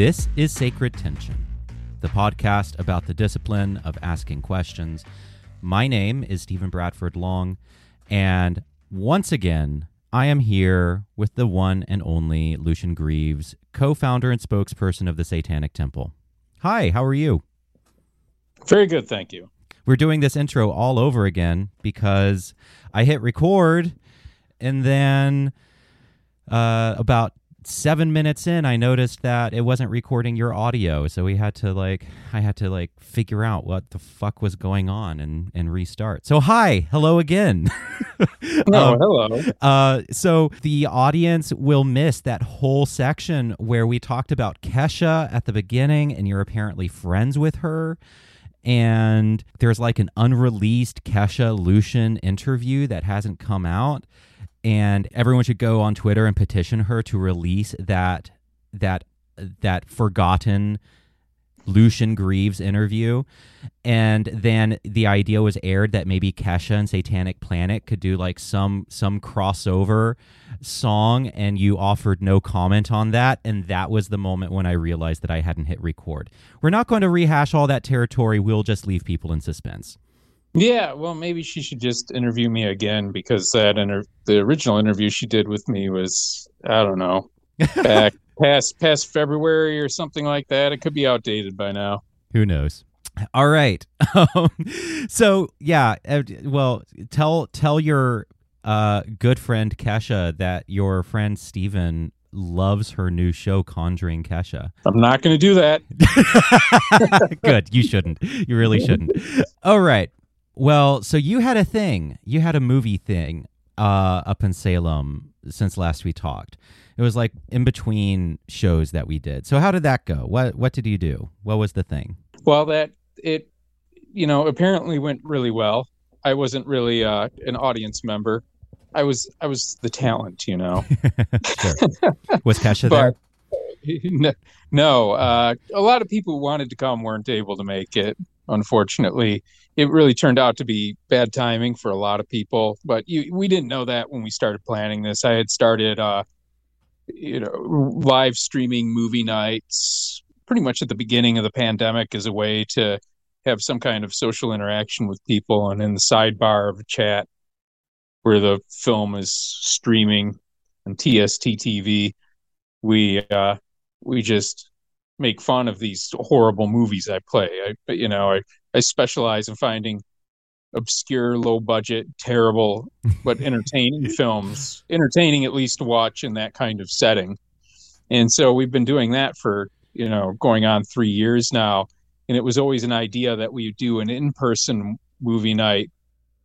This is Sacred Tension, the podcast about the discipline of asking questions. My name is Stephen Bradford Long, and once again, I am here with the one and only Lucien Greaves, co founder and spokesperson of the Satanic Temple. Hi, how are you? Very good, thank you. We're doing this intro all over again because I hit record and then uh, about seven minutes in, I noticed that it wasn't recording your audio. So we had to like, I had to like figure out what the fuck was going on and, and restart. So, hi, hello again. Oh, hello. Uh, so the audience will miss that whole section where we talked about Kesha at the beginning, and you're apparently friends with her. And there's like an unreleased Kesha Lucien interview that hasn't come out, and everyone should go on Twitter and petition her to release that that that forgotten Lucien Greaves interview. And then the idea was aired that maybe Kesha and Satanic Planet could do like some some crossover song and you offered no comment on that and that was the moment when I realized that I hadn't hit record. We're not going to rehash all that territory. We'll just leave people in suspense. Yeah, well, maybe she should just interview me again because that inter- the original interview she did with me was I don't know back past past February or something like that. It could be outdated by now. Who knows? All right. Um, so yeah, uh, well, tell tell your uh, good friend Kesha that your friend Stephen loves her new show Conjuring Kesha. I'm not going to do that. good. You shouldn't. You really shouldn't. All right. Well, so you had a thing. You had a movie thing uh, up in Salem since last we talked. It was like in between shows that we did. So how did that go? What what did you do? What was the thing? Well, that it you know apparently went really well. I wasn't really uh, an audience member. I was I was the talent, you know. Was Kesha there? no, no uh, a lot of people who wanted to come weren't able to make it. Unfortunately, it really turned out to be bad timing for a lot of people. But you, we didn't know that when we started planning this. I had started, uh, you know, live streaming movie nights pretty much at the beginning of the pandemic as a way to have some kind of social interaction with people, and in the sidebar of a chat where the film is streaming on TST TV, we uh, we just make fun of these horrible movies I play. I, you know, I, I specialize in finding obscure, low budget, terrible, but entertaining films, entertaining at least to watch in that kind of setting. And so we've been doing that for, you know, going on three years now. And it was always an idea that we do an in person movie night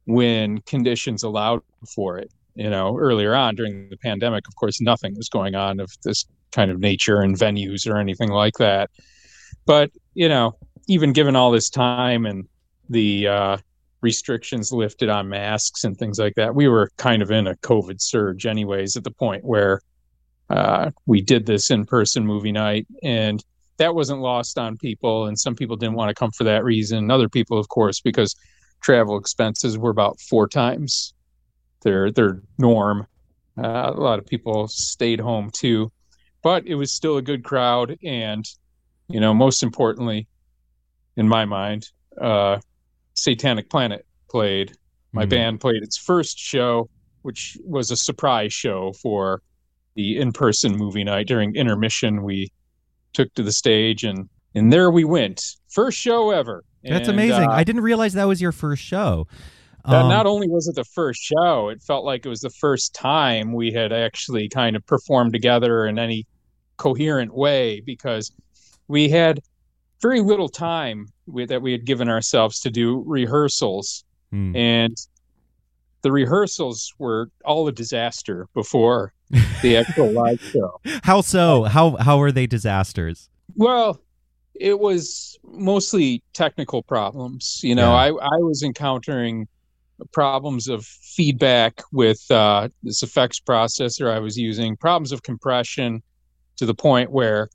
when conditions allowed for it. You know, earlier on during the pandemic, of course, nothing was going on of this kind of nature and venues or anything like that. But, you know, even given all this time and the uh, restrictions lifted on masks and things like that, we were kind of in a COVID surge, anyways, at the point where uh, we did this in person movie night. And that wasn't lost on people. And some people didn't want to come for that reason. Other people, of course, because travel expenses were about four times their their norm. Uh, a lot of people stayed home too, but it was still a good crowd, and you know, most importantly, in my mind, uh, Satanic Planet played. My mm-hmm. band played its first show, which was a surprise show for the in-person movie night. During intermission, we took to the stage, and and there we went. First show ever. That's and, amazing. Uh, I didn't realize that was your first show. Um, not only was it the first show, it felt like it was the first time we had actually kind of performed together in any coherent way because we had very little time with, that we had given ourselves to do rehearsals. Hmm. And the rehearsals were all a disaster before the actual live show. How so? How how were they disasters? Well, it was mostly technical problems. You know, yeah. I I was encountering problems of feedback with uh, this effects processor I was using, problems of compression to the point where,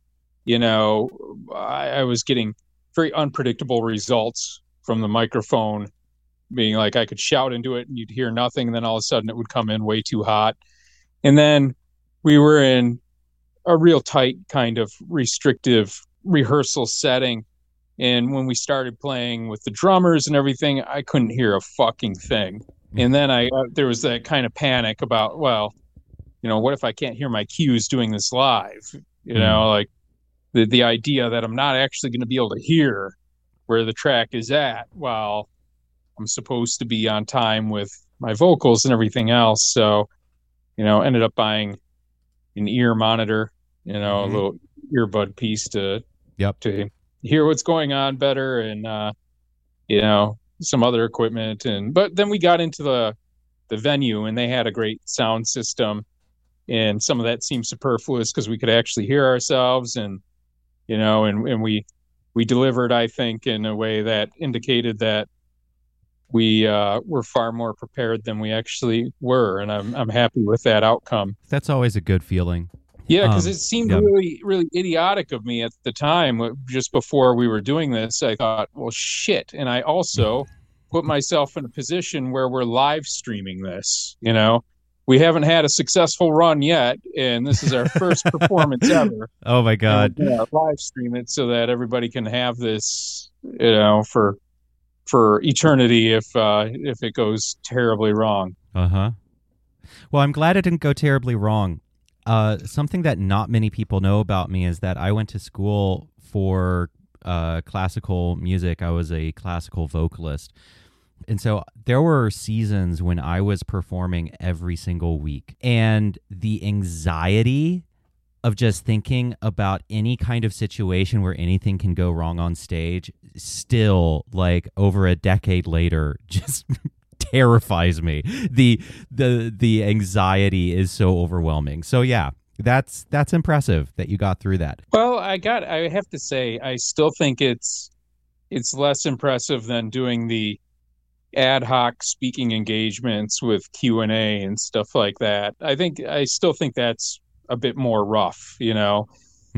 you know, I, I was getting very unpredictable results from the microphone, being like I could shout into it and you'd hear nothing, and then all of a sudden it would come in way too hot. And then we were in a real tight kind of restrictive rehearsal setting. And when we started playing with the drummers and everything, I couldn't hear a fucking thing. And then I uh, there was that kind of panic about, well, you know, what if I can't hear my cues doing this live? You know, like the the idea that I'm not actually going to be able to hear where the track is at while I'm supposed to be on time with my vocals and everything else. So, you know, ended up buying an ear monitor, you know, Mhm. a little earbud piece to Yep. to hear what's going on better and uh you know, some other equipment and but then we got into the the venue and they had a great sound system and some of that seemed superfluous because we could actually hear ourselves and you know and and we we delivered i think in a way that indicated that we uh, were far more prepared than we actually were and i'm i'm happy with that outcome That's always a good feeling. yeah because Um, it seemed yeah. really really idiotic of me at the time just before we were doing this i thought well shit and i also put myself in a position where we're live streaming this you know we haven't had a successful run yet and this is our first performance ever Oh my god. we're live stream it so that everybody can have this you know for for eternity if uh if it goes terribly wrong Uh huh. Well, I'm glad it didn't go terribly wrong. Uh, something that not many people know about me is that I went to school for uh, classical music. I was a classical vocalist. And so there were seasons when I was performing every single week. And the anxiety of just thinking about any kind of situation where anything can go wrong on stage still like over a decade later just terrifies me the the the anxiety is so overwhelming so yeah that's that's impressive that you got through that Well, I got I have to say I still think it's it's less impressive than doing the ad hoc speaking engagements with Q&A and stuff like that. I think I still think that's a bit more rough, you know.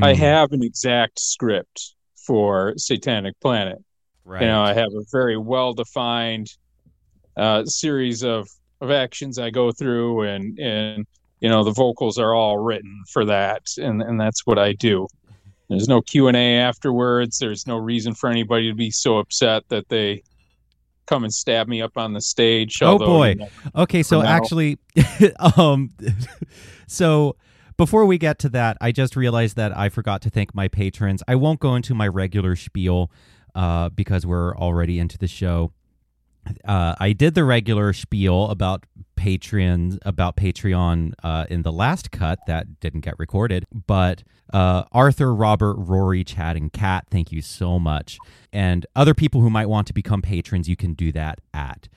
I Hmm, have an exact script for Satanic Planet. right You know, I have a very well defined uh, series of of actions I go through, and and you know the vocals are all written for that, and and that's what I do. There's no Q and A afterwards. There's no reason for anybody to be so upset that they come and stab me up on the stage. Oh, boy. you know, Okay, so now. actually, um, so before we get to that, I just realized that I forgot to thank my patrons. I won't go into my regular spiel uh, because we're already into the show. Uh, I did the regular spiel about Patreon about Patreon uh, in the last cut that didn't get recorded, but uh, Arthur, Robert, Rory, Chad, and Kat, thank you so much. And other people who might want to become patrons, you can do that at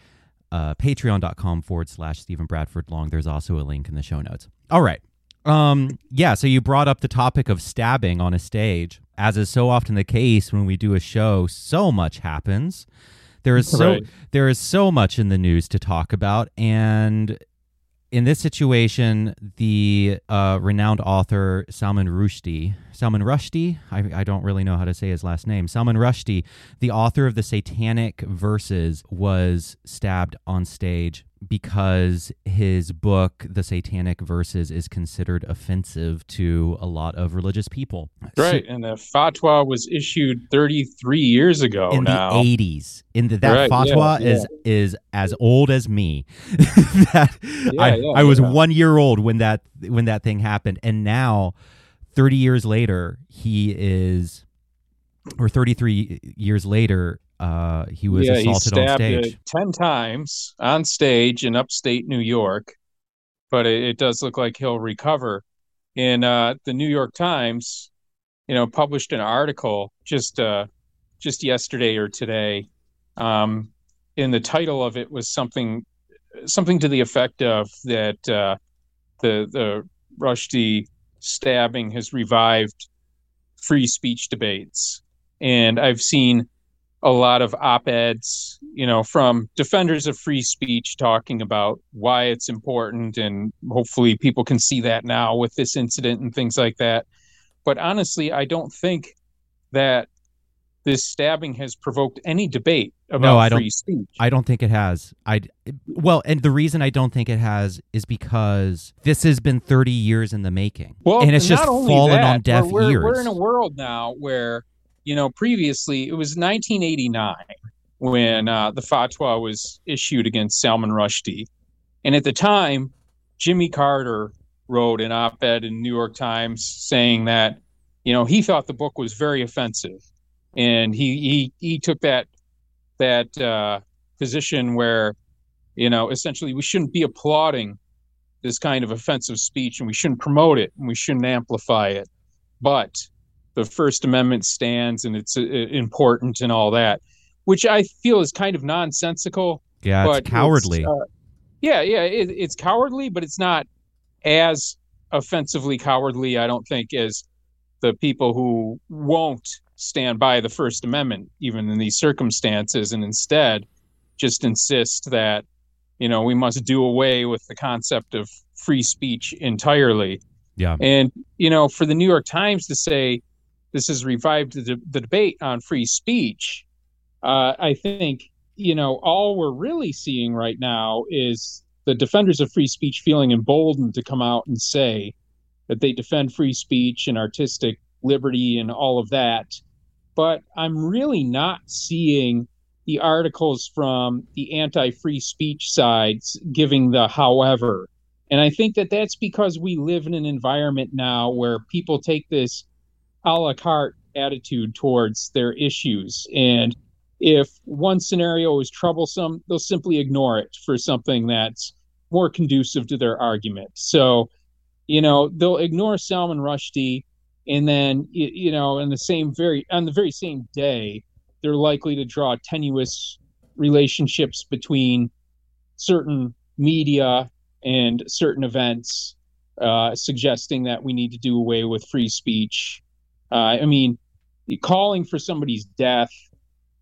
uh, patreon.com forward slash Stephen Bradford Long. There's also a link in the show notes. All right. Um, yeah, so you brought up the topic of stabbing on a stage. As is so often the case when we do a show, so much happens. There is so Right. there is so much in the news to talk about, and in this situation, the uh, renowned author Salman Rushdie, Salman Rushdie, I, I don't really know how to say his last name. Salman Rushdie, the author of the Satanic Verses, was stabbed on stage because his book, The Satanic Verses, is considered offensive to a lot of religious people. So- right, and the fatwa was issued 33 years ago in now. the 80s in the, that Right, fatwa yeah. is is as old as me that I, yeah, I was yeah. one year old when that when that thing happened and now 30 years later he is or 33 years later uh he was yeah, he assaulted on stabbed stage it 10 times on stage in upstate New York, but it, it does look like he'll recover. And uh, the New York Times, you know, published an article just uh, just yesterday or today. Um, and the title of it was something something to the effect of that uh, the the Rushdie stabbing has revived free speech debates. And I've seen a lot of op-eds, you know, from defenders of free speech talking about why it's important and hopefully people can see that now with this incident and things like that. But honestly, I don't think that this stabbing has provoked any debate about No, I free don't- speech. I don't think it has. I well, and the reason I don't think it has is because this has been 30 years in the making. Well, and it's just fallen that, on deaf we're, ears. We're in a world now where, you know, previously it was 1989 when uh, the fatwa was issued against Salman Rushdie, and at the time, Jimmy Carter wrote an op-ed in New York Times saying that, you know, he thought the book was very offensive, and he he he took that that uh, position where, you know, essentially we shouldn't be applauding this kind of offensive speech and we shouldn't promote it and we shouldn't amplify it. But the First Amendment stands and it's uh, important and all that, which I feel is kind of nonsensical. yeah, but it's cowardly. uh, yeah, yeah, it, it's cowardly, but it's not as offensively cowardly, I don't think, as the people who won't stand by the First Amendment, even in these circumstances, and instead just insist that, you know, we must do away with the concept of free speech entirely. yeah. And, you know, for the New York Times to say this has revived the, the debate on free speech, uh, I think, you know, all we're really seeing right now is the defenders of free speech feeling emboldened to come out and say that they defend free speech and artistic liberty and all of that. But I'm really not seeing the articles from the anti free speech sides giving the however. And I think that that's because we live in an environment now where people take this a la carte attitude towards their issues. And if one scenario is troublesome, they'll simply ignore it for something that's more conducive to their argument. So, you know, they'll ignore Salman Rushdie, and then you know, in the same very on the very same day, they're likely to draw tenuous relationships between certain media and certain events, uh, suggesting that we need to do away with free speech. Uh, I mean, calling for somebody's death,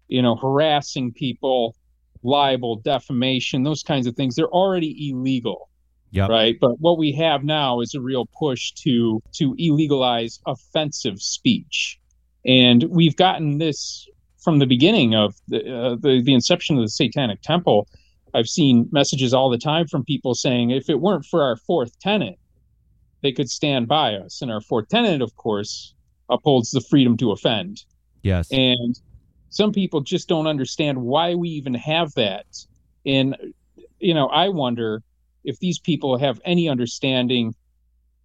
you know, harassing people, libel, defamation, those kinds of things, they're already illegal. Yep. Right. But what we have now is a real push to to illegalize offensive speech. And we've gotten this from the beginning of the, uh, the the inception of the Satanic Temple. I've seen messages all the time from people saying, if it weren't for our fourth tenet, they could stand by us. And our fourth tenet, of course, upholds the freedom to offend. Yes. And some people just don't understand why we even have that. And, you know, I wonder if these people have any understanding,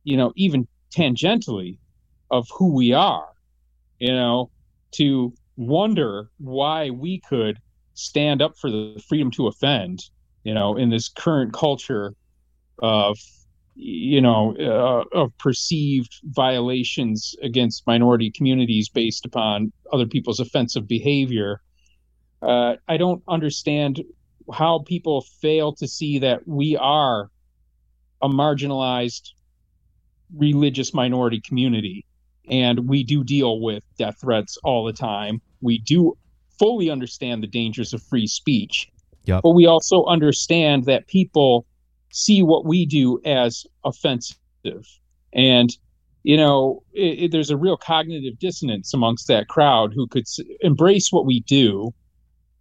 you know, even tangentially of who we are, you know, to wonder why we could stand up for the freedom to offend, you know, in this current culture of you know uh, of perceived violations against minority communities based upon other people's offensive behavior uh, i don't understand how people fail to see that we are a marginalized religious minority community and we do deal with death threats all the time we do fully understand the dangers of free speech Yep. but we also understand that people see what we do as offensive. And you know it, it- there's a real cognitive dissonance amongst that crowd who could s- embrace what we do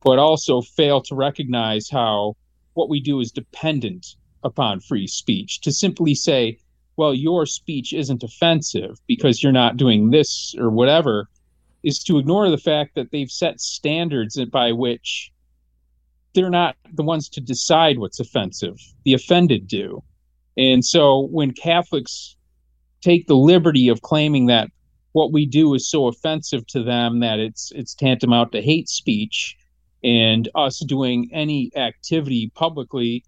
but also fail to recognize how what we do is dependent upon free speech. To simply say well your speech isn't offensive because you're not doing this or whatever is to ignore the fact that they've set standards by which they're not the ones to decide what's offensive. The offended do. And so when Catholics take the liberty of claiming that what we do is so offensive to them that it's it's tantamount to hate speech and us doing any activity publicly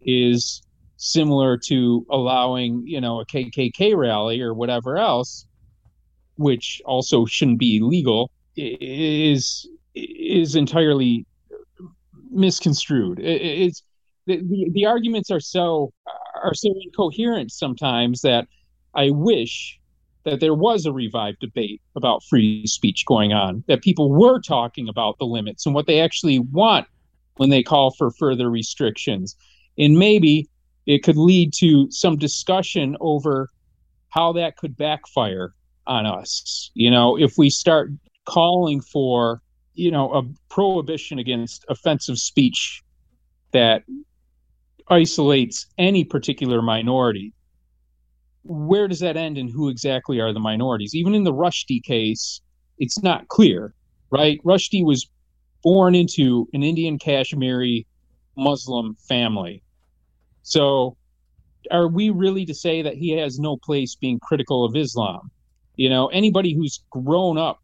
is similar to allowing, you know, a KKK rally or whatever else which also shouldn't be legal is is entirely misconstrued. I- I- It's the, the, the arguments are so are so incoherent sometimes that I wish that there was a revived debate about free speech going on, that people were talking about the limits and what they actually want when they call for further restrictions. And maybe it could lead to some discussion over how that could backfire on us. You know, if we start calling for you know, a prohibition against offensive speech that isolates any particular minority, where does that end and who exactly are the minorities? Even in the Rushdie case, it's not clear, right? Rushdie was born into an Indian Kashmiri Muslim family. So are we really to say that he has no place being critical of Islam? You know, anybody who's grown up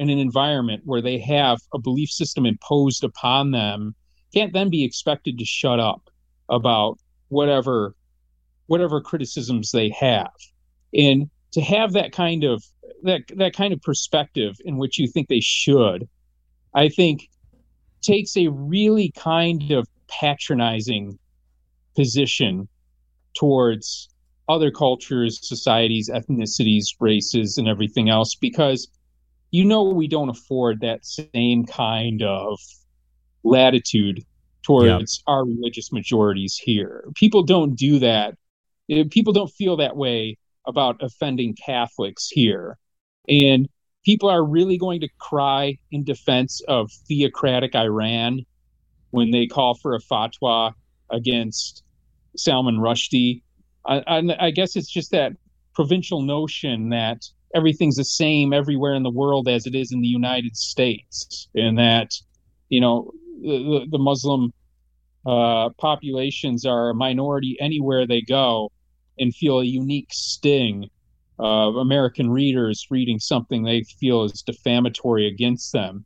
in an environment where they have a belief system imposed upon them can't then be expected to shut up about whatever whatever criticisms they have. And to have that kind of that that kind of perspective in which you think they should, I think takes a really kind of patronizing position towards other cultures, societies, ethnicities, races, and everything else because you know we don't afford that same kind of latitude towards our religious majorities here. People don't do that. Eh, people don't feel that way about offending Catholics here. And people are really going to cry in defense of theocratic Iran when they call for a fatwa against Salman Rushdie. I, I, I guess it's just that provincial notion that everything's the same everywhere in the world as it is in the United States, and that you know the, the Muslim uh, populations are a minority anywhere they go, and feel a unique sting of American readers reading something they feel is defamatory against them.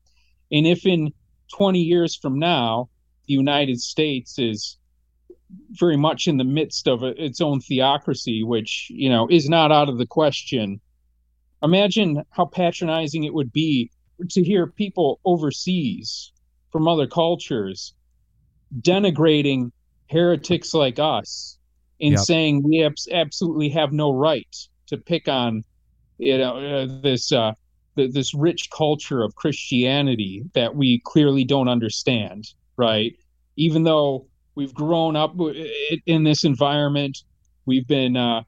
And if in 20 years from now the United States is very much in the midst of a, its own theocracy, which you know is not out of the question. Imagine how patronizing it would be to hear people overseas from other cultures denigrating heretics like us and yep. saying we have, absolutely have no right to pick on you know uh, this uh, this rich culture of Christianity that we clearly don't understand, right? Even though we've grown up in this environment, we've been uh,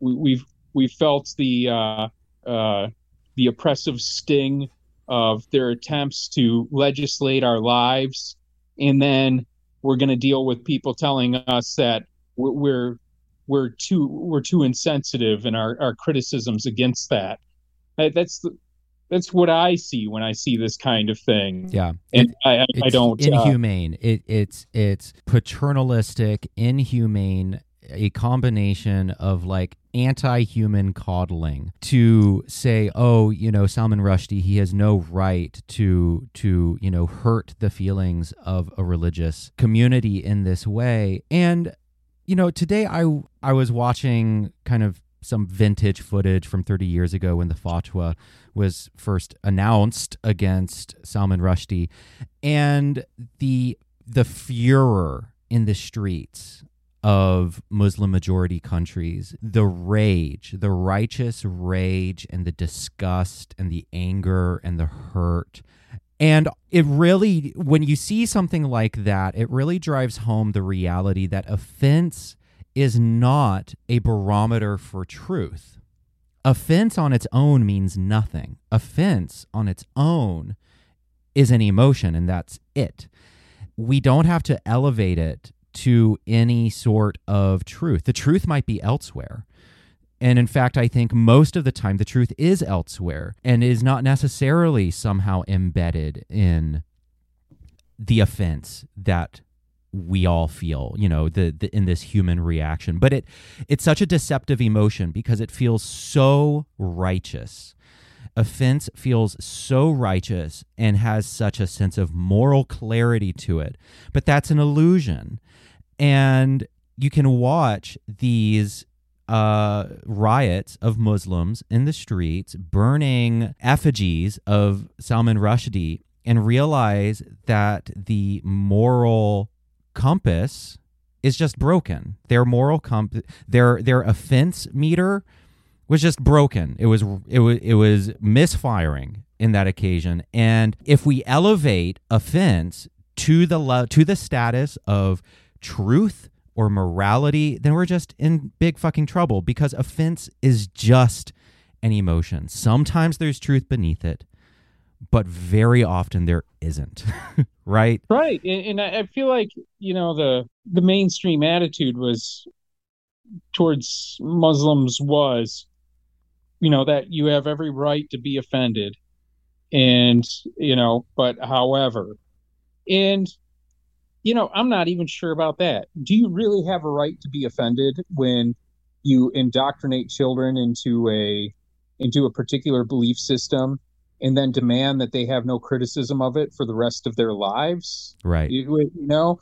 we, we've we've felt the uh, uh, the oppressive sting of their attempts to legislate our lives, and then we're going to deal with people telling us that we're, we're we're too we're too insensitive in our, our criticisms against that. That's the, that's what I see when I see this kind of thing. Yeah, and it, I, I, don't uh, inhumane. Uh, it, it's it's paternalistic, inhumane, a combination of like anti-human coddling to say, oh, you know, Salman Rushdie, he has no right to to you know hurt the feelings of a religious community in this way, and you know, today I I was watching kind of some vintage footage from 30 years ago when the fatwa was first announced against Salman Rushdie and the the furor in the streets of Muslim majority countries, the rage, the righteous rage and the disgust and the anger and the hurt and it really, when you see something like that, it really drives home the reality that offense is not a barometer for truth. Offense on its own means nothing. Offense on its own is an emotion, and that's it. We don't have to elevate it to any sort of truth. The truth might be elsewhere. And in fact, I think most of the time the truth is elsewhere and is not necessarily somehow embedded in the offense that we all feel, you know, the, the in this human reaction. But it it's such a deceptive emotion because it feels so righteous. Offense feels so righteous and has such a sense of moral clarity to it. But that's an illusion. And you can watch these uh, riots of Muslims in the streets, burning effigies of Salman Rushdie, and realize that the moral compass is just broken. Their moral comp, their their offense meter was just broken. It was it was it was misfiring in that occasion. And if we elevate offense to the lo- to the status of truth or morality, then we're just in big fucking trouble because offense is just an emotion. Sometimes there's truth beneath it, but very often there isn't. right? Right. And, and I feel like, you know, the the mainstream attitude was towards Muslims was, you know, that you have every right to be offended. And, you know, but however, and you know, I'm not even sure about that. Do you really have a right to be offended when you indoctrinate children into a into a particular belief system and then demand that they have no criticism of it for the rest of their lives? Right. You, you know,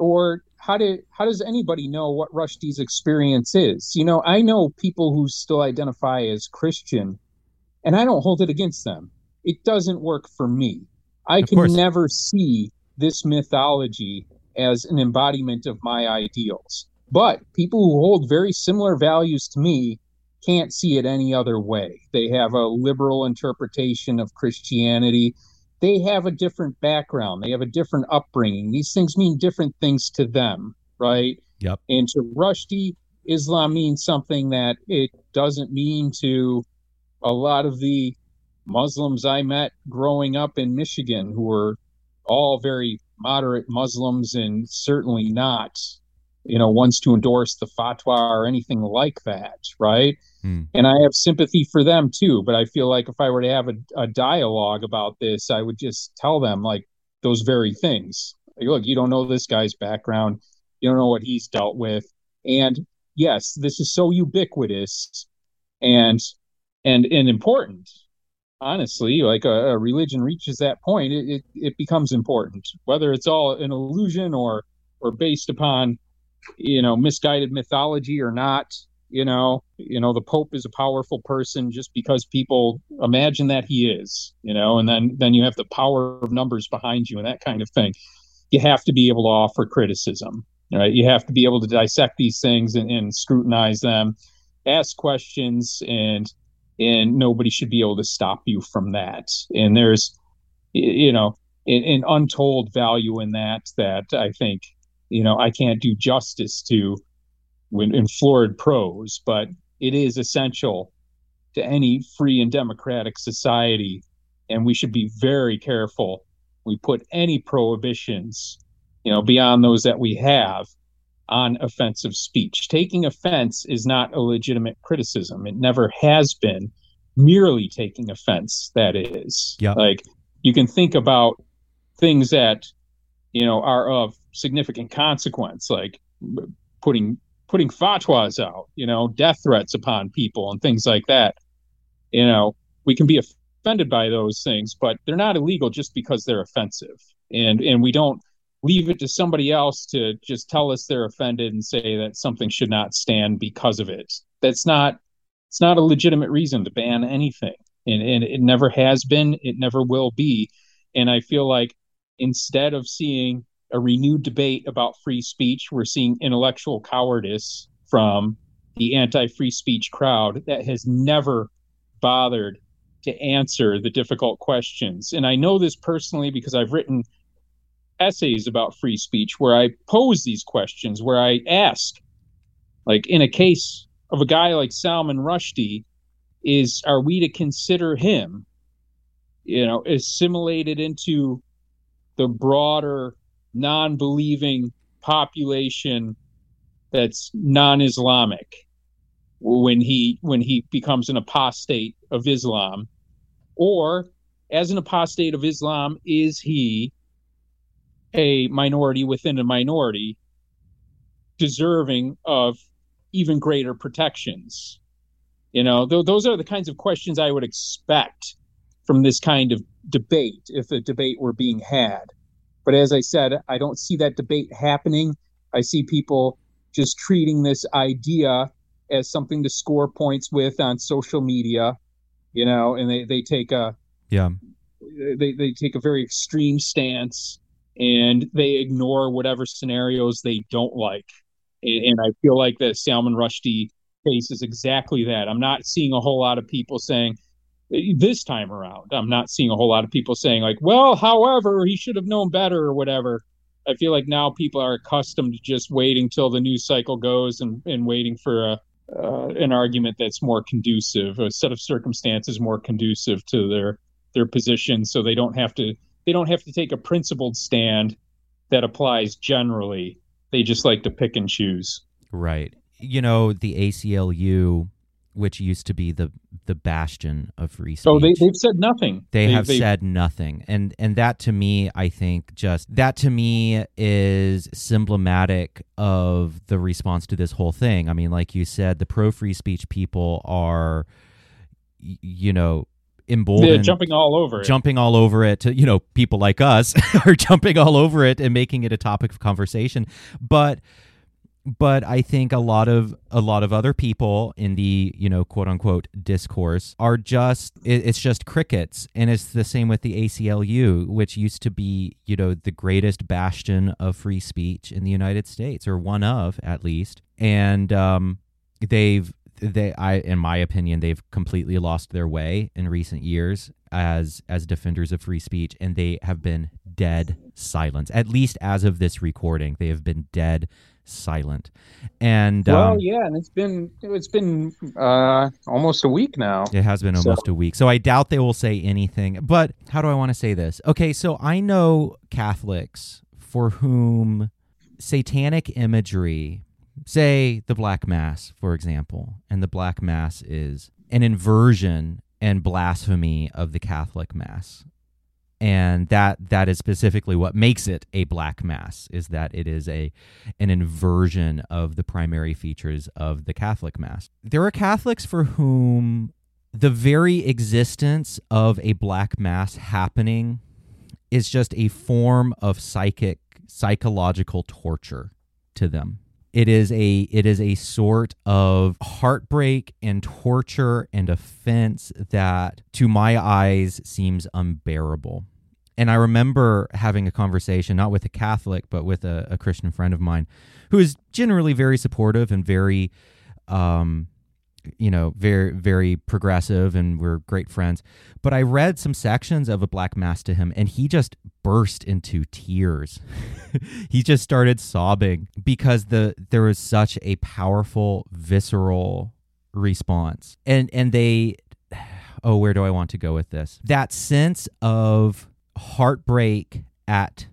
or how did how does anybody know what Rushdie's experience is? You know, I know people who still identify as Christian, and I don't hold it against them. It doesn't work for me. I Of can course. never see this mythology as an embodiment of my ideals. But people who hold very similar values to me can't see it any other way. They have a liberal interpretation of Christianity. They have a different background. They have a different upbringing. These things mean different things to them, right? Yep. And to Rushdie, Islam means something that it doesn't mean to a lot of the Muslims I met growing up in Michigan who were all very moderate Muslims and certainly not, you know, ones to endorse the fatwa or anything like that, right? Hmm. And I have sympathy for them too. But I feel like if I were to have a, a dialogue about this, I would just tell them like those very things. Like, look, you don't know this guy's background, you don't know what he's dealt with. And yes, this is so ubiquitous and and and important honestly like a, a religion reaches that point it, it, it becomes important whether it's all an illusion or or based upon you know misguided mythology or not you know you know the pope is a powerful person just because people imagine that he is you know and then then you have the power of numbers behind you and that kind of thing. You have to be able to offer criticism right? You have to be able to dissect these things and, and scrutinize them ask questions and and nobody should be able to stop you from that. And there's you know an, an untold value in that that i think you know i can't do justice to when in florid prose but it is essential to any free and democratic society and we should be very careful we put any prohibitions you know beyond those that we have on offensive speech. Taking offense is not a legitimate criticism. It never has been. Merely taking offense, that is. Yep. Like you can think about things that you know are of significant consequence, like putting putting fatwas out, you know, death threats upon people and things like that. You know, we can be offended by those things, but they're not illegal just because they're offensive. And and we don't leave it to somebody else to just tell us they're offended and say that something should not stand because of it. That's not it's not a legitimate reason to ban anything. And and it never has been, it never will be. And I feel like instead of seeing a renewed debate about free speech, we're seeing intellectual cowardice from the anti-free speech crowd that has never bothered to answer the difficult questions. And I know this personally because I've written essays about free speech where I pose these questions, where I ask, like in a case of a guy like Salman Rushdie, is are we to consider him, you know, assimilated into the broader non-believing population that's non-Islamic when he when he becomes an apostate of Islam, or as an apostate of Islam, is he a minority within a minority deserving of even greater protections? You know th- those are the kinds of questions i would expect from this kind of debate if a debate were being had but as i said i don't see that debate happening i see people just treating this idea as something to score points with on social media you know and they, they take a Yeah. they, they take a very extreme stance and they ignore whatever scenarios they don't like. And, and I feel like the Salman Rushdie case is exactly that. I'm not seeing a whole lot of people saying this time around. I'm not seeing a whole lot of people saying like, well, however, he should have known better or whatever. I feel like now people are accustomed to just waiting till the news cycle goes and, and waiting for a uh, an argument that's more conducive, a set of circumstances more conducive to their their position so they don't have to they don't have to take a principled stand that applies generally. They just like to pick and choose. Right. You know, the ACLU, which used to be the the bastion of free speech. So they, they've said nothing. They, They- have they- said nothing. And and that to me, I think just that to me is symptomatic of the response to this whole thing. I mean, like you said, the pro free speech people are you know, They're emboldened jumping all over it. jumping all over it to you know people like us are jumping all over it and making it a topic of conversation but but i think a lot of a lot of other people in the you know quote unquote discourse are just it, it's just crickets. And it's the same with the aclu which used to be you know the greatest bastion of free speech in the united states or one of at least. And um they've they i in my opinion they've completely lost their way in recent years as as defenders of free speech and they have been dead silence at least as of this recording. They have been dead silent. And well, um, yeah, and it's been it's been uh, almost a week now. it has been almost a week. So i doubt they will say anything but how do i want to say this? Okay so i know catholics for whom satanic imagery say the black mass for example and the black mass is an inversion and blasphemy of the catholic mass and that that is specifically what makes it a black mass is that it is a an inversion of the primary features of the catholic mass. There are catholics for whom the very existence of a black mass happening is just a form of psychic psychological torture to them it is a it is a sort of heartbreak and torture and offense that to my eyes seems unbearable. And i remember having a conversation not with a catholic but with a, a christian friend of mine who is generally very supportive and very um you know very very progressive and we're great friends. But i read some sections of a black mass to him and he just burst into tears. He just started sobbing because the there was such a powerful visceral response. And and they oh where do i want to go with this? That sense of heartbreak at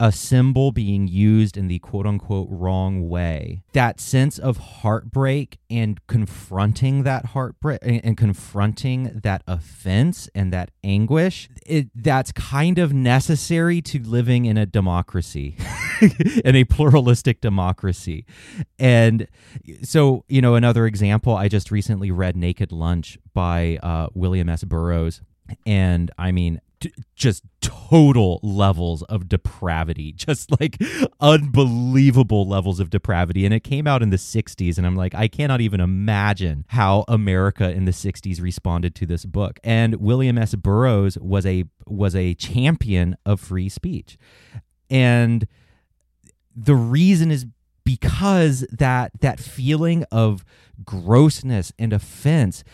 a symbol being used in the quote unquote wrong way. That sense of heartbreak and confronting that heartbreak and, confronting that offense and that anguish, it, that's kind of necessary to living in a democracy, in a pluralistic democracy. And so, you know, another example, I just recently read Naked Lunch by uh, William S. Burroughs. And I mean, just total levels of depravity, just like unbelievable levels of depravity. And it came out in the 60s. And I'm like, I cannot even imagine how America in the 60s responded to this book. And William S. Burroughs was a was a champion of free speech. And the reason is because that that feeling of grossness and offense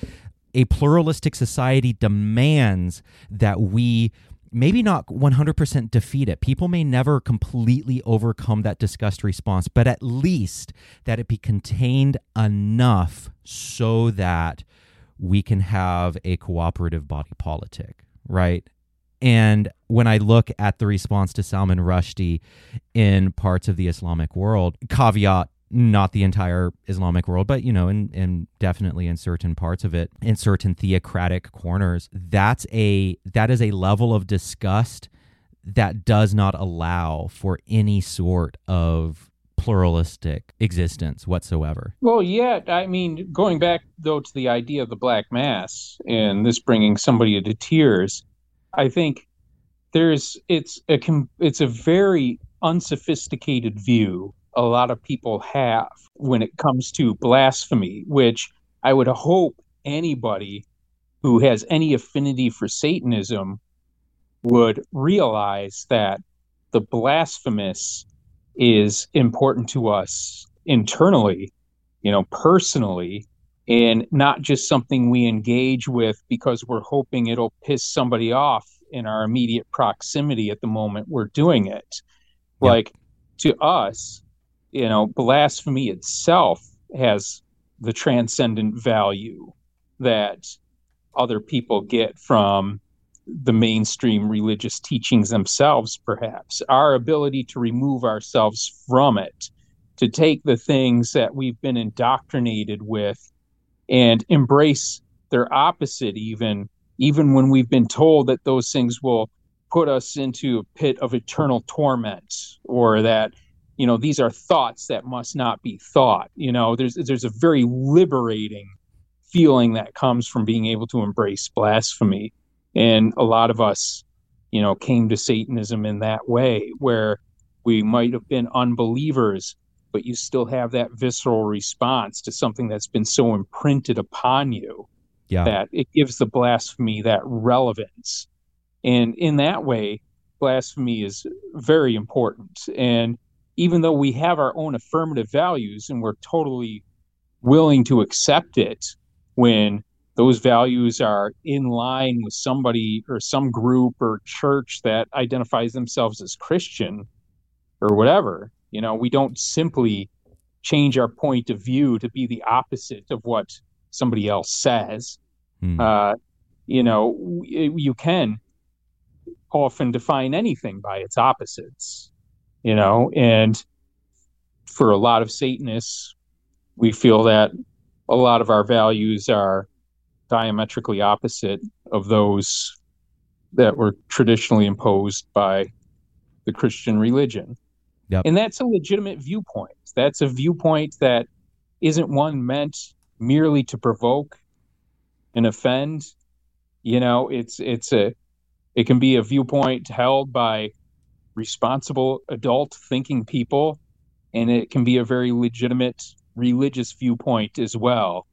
a pluralistic society demands that we maybe not 100% defeat it. People may never completely overcome that disgust response, but at least that it be contained enough so that we can have a cooperative body politic, right? And when I look at the response to Salman Rushdie in parts of the Islamic world, caveat not the entire Islamic world, but you know, and and definitely in certain parts of it, in certain theocratic corners, that's a that is a level of disgust that does not allow for any sort of pluralistic existence whatsoever. Well, yeah, I mean, going back though to the idea of the black mass and this bringing somebody to tears, I think there's it's a it's a very unsophisticated view a lot of people have when it comes to blasphemy, which I would hope anybody who has any affinity for Satanism would realize that the blasphemous is important to us internally, you know, personally, and not just something we engage with because we're hoping it'll piss somebody off in our immediate proximity at the moment we're doing it. Yep. Like to us, you know, blasphemy itself has the transcendent value that other people get from the mainstream religious teachings themselves, perhaps. Our ability to remove ourselves from it, to take the things that we've been indoctrinated with and embrace their opposite, even even when we've been told that those things will put us into a pit of eternal torment or that you know these are thoughts that must not be thought you know there's there's a very liberating feeling that comes from being able to embrace blasphemy. And a lot of us you know came to satanism in that way where we might have been unbelievers but you still have that visceral response to something that's been so imprinted upon you yeah. that it gives the blasphemy that relevance. And in that way blasphemy is very important. And even though we have our own affirmative values and we're totally willing to accept it when those values are in line with somebody or some group or church that identifies themselves as Christian or whatever. You know, we don't simply change our point of view to be the opposite of what somebody else says. Hmm. Uh, you know, you can often define anything by its opposites you know, and for a lot of Satanists, we feel that a lot of our values are diametrically opposite of those that were traditionally imposed by the Christian religion. Yep. And that's a legitimate viewpoint. That's a viewpoint that isn't one meant merely to provoke and offend. You know, it's it's a it can be a viewpoint held by responsible adult thinking people and it can be a very legitimate religious viewpoint as well.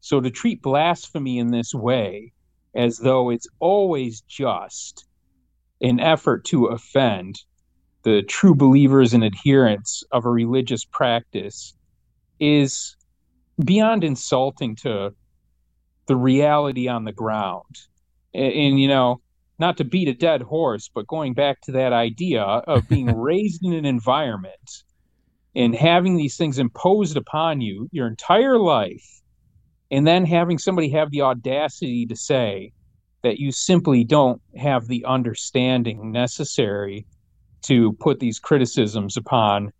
So to treat blasphemy in this way as though it's always just an effort to offend the true believers and adherents of a religious practice is beyond insulting to the reality on the ground. And, and you know not to beat a dead horse, but going back to that idea of being raised in an environment and having these things imposed upon you your entire life, and then having somebody have the audacity to say that you simply don't have the understanding necessary to put these criticisms upon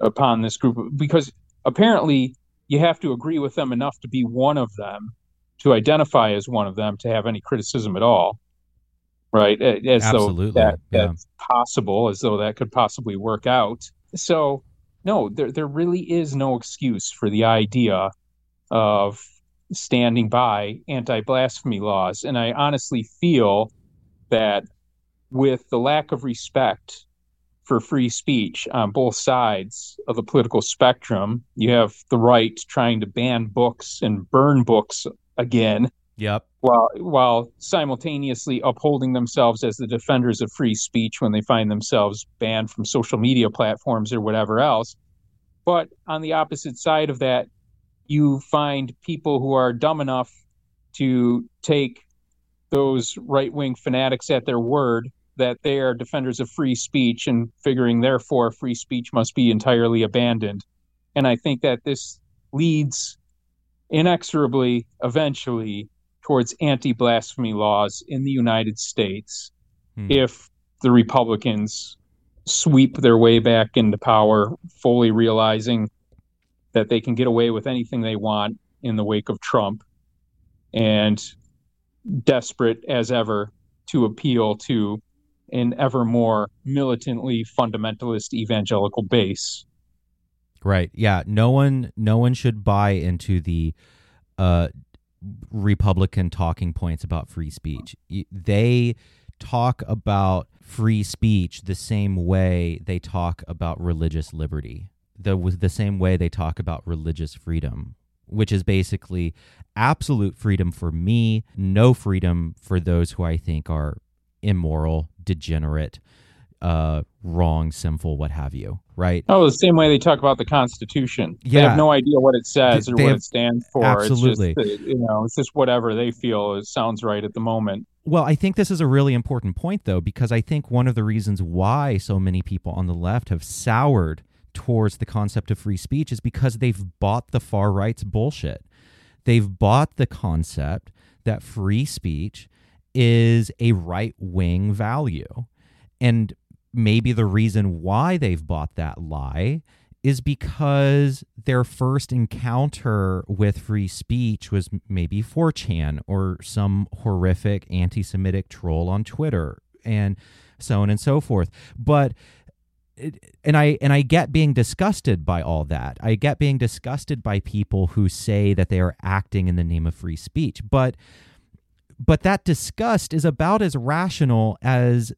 upon this group because apparently you have to agree with them enough to be one of them to identify as one of them to have any criticism at all right? As Absolutely. though that, yeah. that's possible, as though that could possibly work out. So, no, there there really is no excuse for the idea of standing by anti-blasphemy laws, and I honestly feel that with the lack of respect for free speech on both sides of the political spectrum, you have the right trying to ban books and burn books again Yep. While while simultaneously upholding themselves as the defenders of free speech when they find themselves banned from social media platforms or whatever else. But on the opposite side of that, you find people who are dumb enough to take those right wing fanatics at their word that they are defenders of free speech and figuring therefore free speech must be entirely abandoned. And I think that this leads inexorably eventually towards anti blasphemy laws in the United States hmm. if the Republicans sweep their way back into power, fully realizing that they can get away with anything they want in the wake of Trump and desperate as ever to appeal to an ever more militantly fundamentalist evangelical base. Right. Yeah. No one. No one should buy into the uh, Republican talking points about free speech. They talk about free speech the same way they talk about religious liberty, the, the same way they talk about religious freedom, which is basically absolute freedom for me, no freedom for those who I think are immoral, degenerate, uh, wrong, sinful, what have you, right? Oh, the same way they talk about the Constitution. Yeah. They have no idea what it says or what have, it stands for. Absolutely. It's just, you know, it's just whatever they feel is, sounds right at the moment. Well, I think this is a really important point, though, because I think one of the reasons why so many people on the left have soured towards the concept of free speech is because they've bought the far right's bullshit. They've bought the concept that free speech is a right wing value. And maybe the reason why they've bought that lie is because their first encounter with free speech was maybe 4chan or some horrific anti Semitic troll on Twitter and so on and so forth. But and I and I get being disgusted by all that. I get being disgusted by people who say that they are acting in the name of free speech. But but that disgust is about as rational as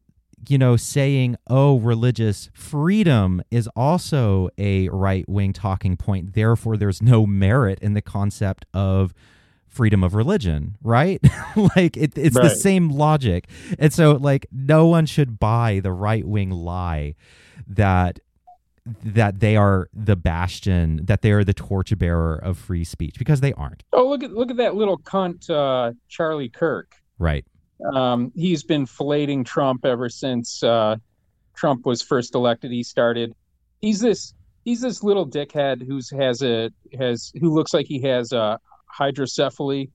you know saying oh religious freedom is also a right wing talking point therefore there's no merit in the concept of freedom of religion right like it, it's right. the same logic and so like no one should buy the right wing lie that that they are the bastion, that they are the torchbearer of free speech because they aren't. Oh, look at look at that little cunt, uh, Charlie Kirk. Right. Um, he's been filleting Trump ever since uh, Trump was first elected. He started. He's this. He's this little dickhead who's has a has who looks like he has a hydrocephaly.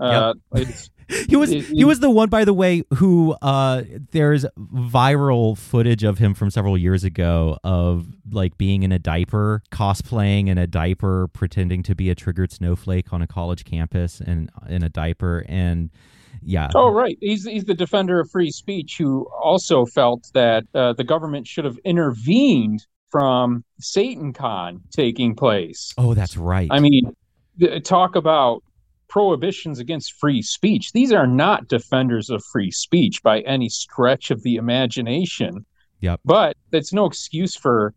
Uh, yep. he was he was the one by the way who uh there's viral footage of him from several years ago of like being in a diaper cosplaying in a diaper pretending to be a triggered snowflake on a college campus and in a diaper and yeah oh right he's he's the defender of free speech who also felt that uh, the government should have intervened from SatanCon taking place oh that's right i mean talk about prohibitions against free speech. These are not defenders of free speech by any stretch of the imagination. Yep. But that's no excuse for,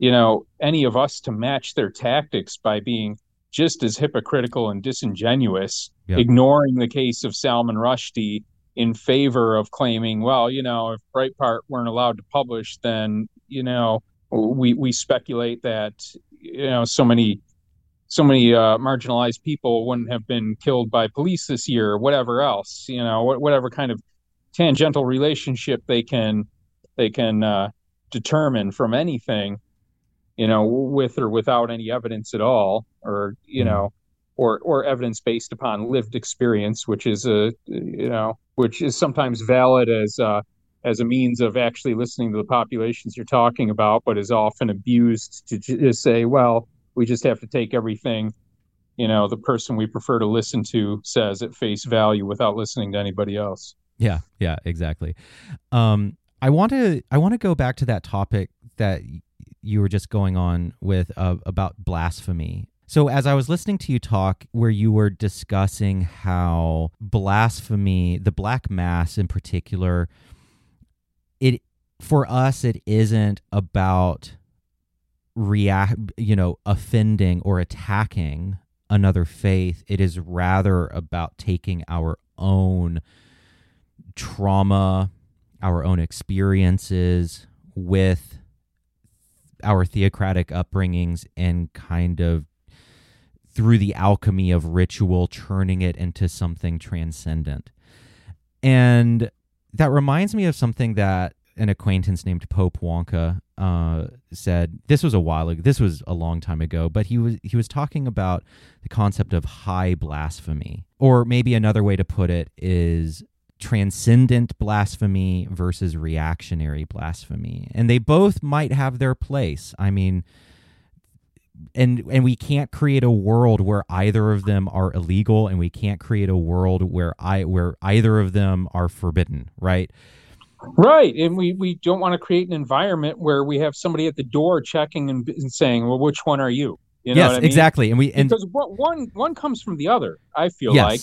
you know, any of us to match their tactics by being just as hypocritical and disingenuous, yep. ignoring the case of Salman Rushdie in favor of claiming, well, you know, if Breitbart weren't allowed to publish, then, you know, we we speculate that, you know, so many so many uh, marginalized people wouldn't have been killed by police this year or whatever else you know whatever kind of tangential relationship they can they can uh, determine from anything you know with or without any evidence at all or you mm. know or or evidence based upon lived experience which is a you know which is sometimes valid as uh, as a means of actually listening to the populations you're talking about but is often abused to just say well we just have to take everything you know the person we prefer to listen to says at face value without listening to anybody else. Yeah yeah exactly. Um i want to i want to go back to that topic that you were just going on with uh, about blasphemy so as i was listening to you talk where you were discussing how blasphemy the black mass in particular it for us it isn't about react you know offending or attacking another faith. It is rather about taking our own trauma our own experiences with our theocratic upbringings and kind of through the alchemy of ritual turning it into something transcendent and that reminds me of something that an acquaintance named Pope Wonka uh, said this was a while ago. This was a long time ago, but he was he was talking about the concept of high blasphemy, or maybe another way to put it is transcendent blasphemy versus reactionary blasphemy, and they both might have their place. I mean. And and we can't create a world where either of them are illegal, and we can't create a world where I where either of them are forbidden, right? Right, and we we don't want to create an environment where we have somebody at the door checking and, and saying, "Well, which one are you?" You know yes, I mean? exactly. And we and because one one comes from the other. I feel yes. like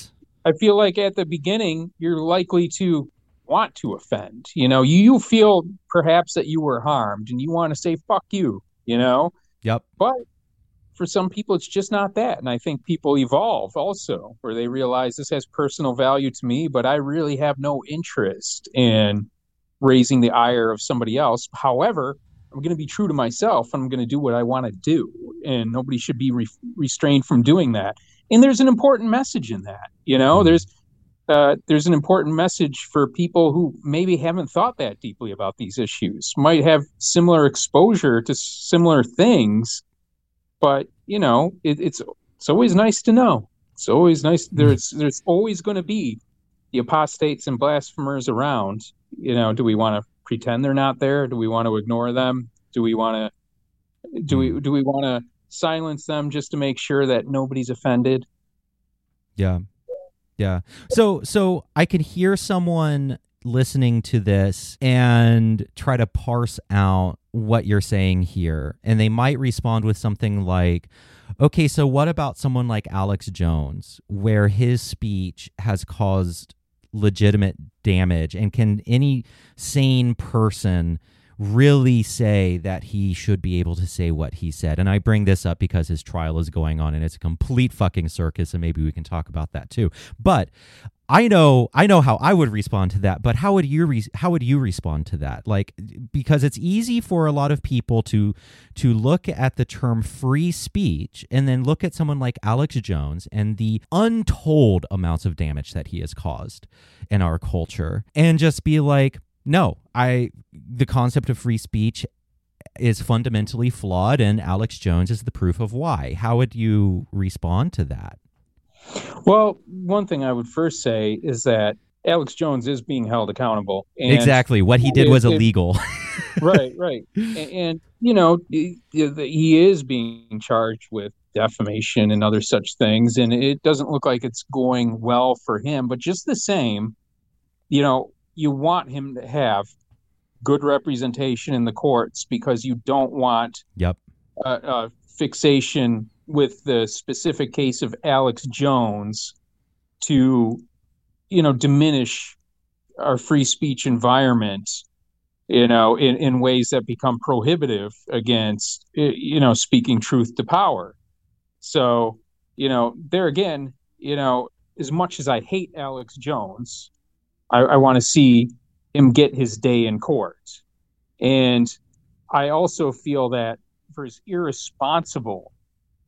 I feel like at the beginning you're likely to want to offend. You know, you, you feel perhaps that you were harmed and you want to say "fuck you." You know. Yep. But for some people, it's just not that, and I think people evolve also, where they realize this has personal value to me, but I really have no interest in raising the ire of somebody else. However, I'm going to be true to myself and I'm going to do what I want to do. And nobody should be re- restrained from doing that. And there's an important message in that. You know, mm-hmm. there's uh, there's an important message for people who maybe haven't thought that deeply about these issues, might have similar exposure to similar things, but you know, it, it's it's always nice to know. It's always nice. Mm-hmm. There's there's always going to be the apostates and blasphemers around, you know, do we want to pretend they're not there? Do we want to ignore them? Do we want to do we do we want to silence them just to make sure that nobody's offended? Yeah. Yeah. So so I could hear someone listening to this and try to parse out what you're saying here. And they might respond with something like, okay, so what about someone like Alex Jones, where his speech has caused legitimate damage? And can any sane person really say that he should be able to say what he said. And I bring this up because his trial is going on and it's a complete fucking circus and maybe we can talk about that too. But I know I know how I would respond to that, but how would you re- how would you respond to that? Like because it's easy for a lot of people to to look at the term free speech and then look at someone like Alex Jones and the untold amounts of damage that he has caused in our culture and just be like no, I the concept of free speech is fundamentally flawed and Alex Jones is the proof of why. How would you respond to that? Well, one thing I would first say is that Alex Jones is being held accountable. exactly. What he did was it, illegal. right, right. And, and, you know, he is being charged with defamation and other such things. And it doesn't look like it's going well for him. But just the same, you know, you want him to have good representation in the courts because you don't want yep a, a fixation with the specific case of Alex Jones to you know diminish our free speech environment you know in, in ways that become prohibitive against you know speaking truth to power so you know there again you know as much as i hate alex jones I, I want to see him get his day in court. And I also feel that for as irresponsible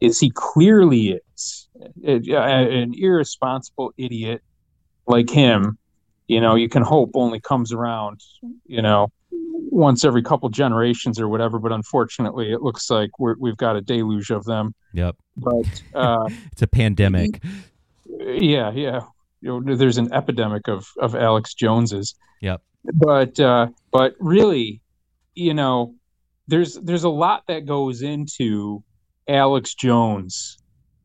as he clearly is, an irresponsible idiot like him, you know, you can hope only comes around, you know, once every couple generations or whatever. But unfortunately, it looks like we have got a deluge of them. Yep. But uh, it's a pandemic. Yeah, yeah you know, there's an epidemic of of Alex Joneses. Yep. But uh, but really, you know, there's there's a lot that goes into Alex Jones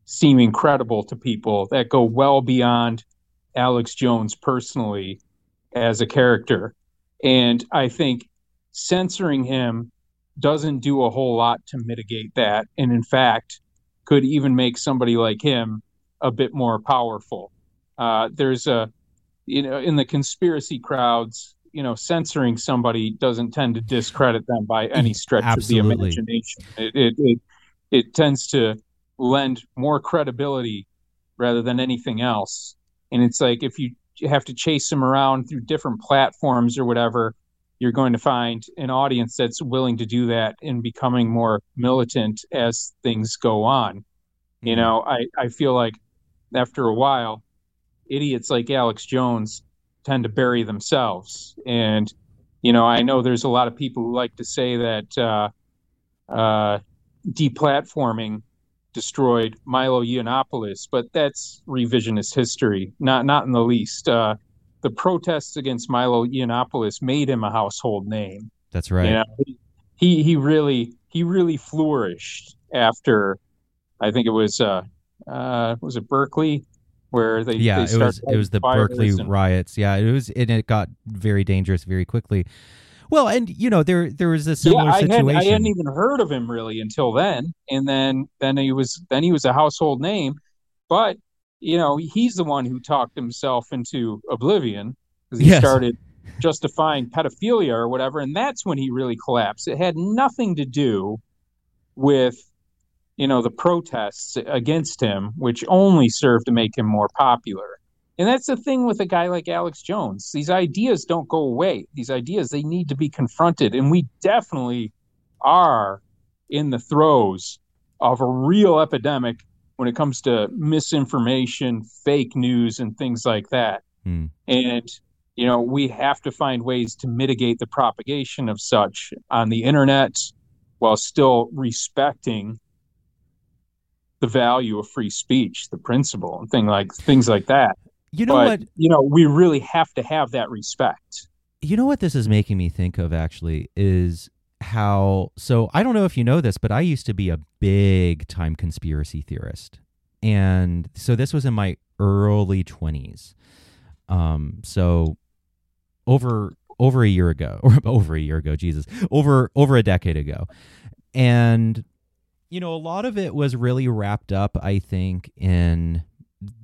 seem incredible to people that go well beyond Alex Jones personally as a character. And I think censoring him doesn't do a whole lot to mitigate that. And in fact, could even make somebody like him a bit more powerful. Uh, there's a, you know, in the conspiracy crowds, you know, censoring somebody doesn't tend to discredit them by any stretch Absolutely. of the imagination. It, it, it, it tends to lend more credibility rather than anything else. And it's like if you have to chase them around through different platforms or whatever, you're going to find an audience that's willing to do that and becoming more militant as things go on. You mm-hmm. know, I, I feel like after a while, idiots like Alex Jones tend to bury themselves. And, you know, I know there's a lot of people who like to say that uh, uh, deplatforming destroyed Milo Yiannopoulos, but that's revisionist history, not not in the least. Uh, the protests against Milo Yiannopoulos made him a household name. That's right. You know, he he really he really flourished after I think it was uh, uh, was it Berkeley where they yeah they it was it was the Berkeley and... riots yeah it was and it got very dangerous very quickly. Well, and you know there there was a similar yeah, I situation. Had, I hadn't even heard of him really until then, and then then he was then he was a household name, but you know he's the one who talked himself into oblivion because he yes. started justifying pedophilia or whatever, and that's when he really collapsed. It had nothing to do with you know, the protests against him, which only served to make him more popular. And that's the thing with a guy like Alex Jones. These ideas don't go away. These ideas, they need to be confronted. And we definitely are in the throes of a real epidemic when it comes to misinformation, fake news, and things like that. Hmm. And, you know, we have to find ways to mitigate the propagation of such on the internet while still respecting the value of free speech, the principle, and thing like things like that. You know but, what? You know, we really have to have that respect. You know what this is making me think of actually is how so I don't know if you know this, but I used to be a big time conspiracy theorist. And so this was in my early 20s. Um so over over a year ago or over a year ago, Jesus. Over over a decade ago. And you know, a lot of it was really wrapped up I think in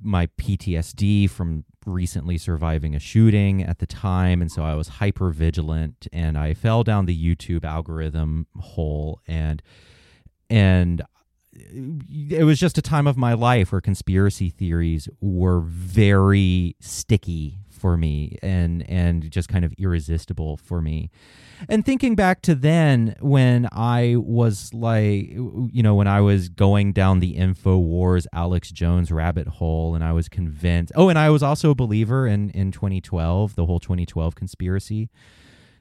my PTSD from recently surviving a shooting at the time and so I was hyper vigilant and I fell down the YouTube algorithm hole and and it was just a time of my life where conspiracy theories were very sticky for me and and just kind of irresistible for me. And thinking back to then when i was like you know when i was going down the Infowars alex jones rabbit hole and i was convinced oh and i was also a believer in in 2012 the whole 2012 conspiracy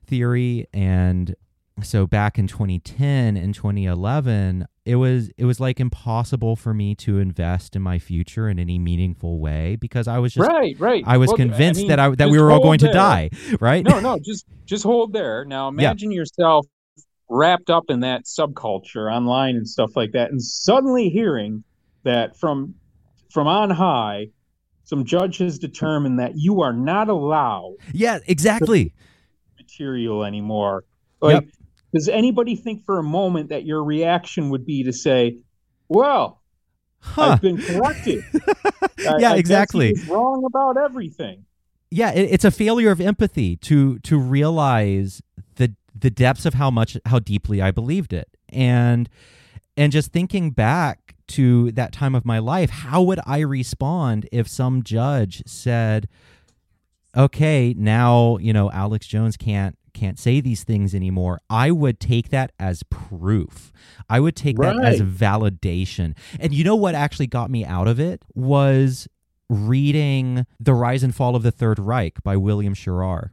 theory. And so back in 2010 and 2011 it was it was like impossible for me to invest in my future in any meaningful way because i was just right right. I was Well, convinced I mean, that i that we were all going to die right? No no just just hold there. Now imagine yourself wrapped up in that subculture online and stuff like that and suddenly hearing that from from on high some judge has determined that you are not allowed yeah exactly. material anymore. Like does anybody think for a moment that your reaction would be to say well huh. I've been corrected. I- yeah I exactly. wrong about everything. Yeah it, it's a failure of empathy to to realize the the depths of how much how deeply i believed it. And and just thinking back to that time of my life how would i respond if some judge said okay now you know alex jones can't can't say these things anymore i would take that as proof. I would take that as validation. And you know what actually got me out of it? Was reading The Rise and Fall of the Third Reich by William Shirer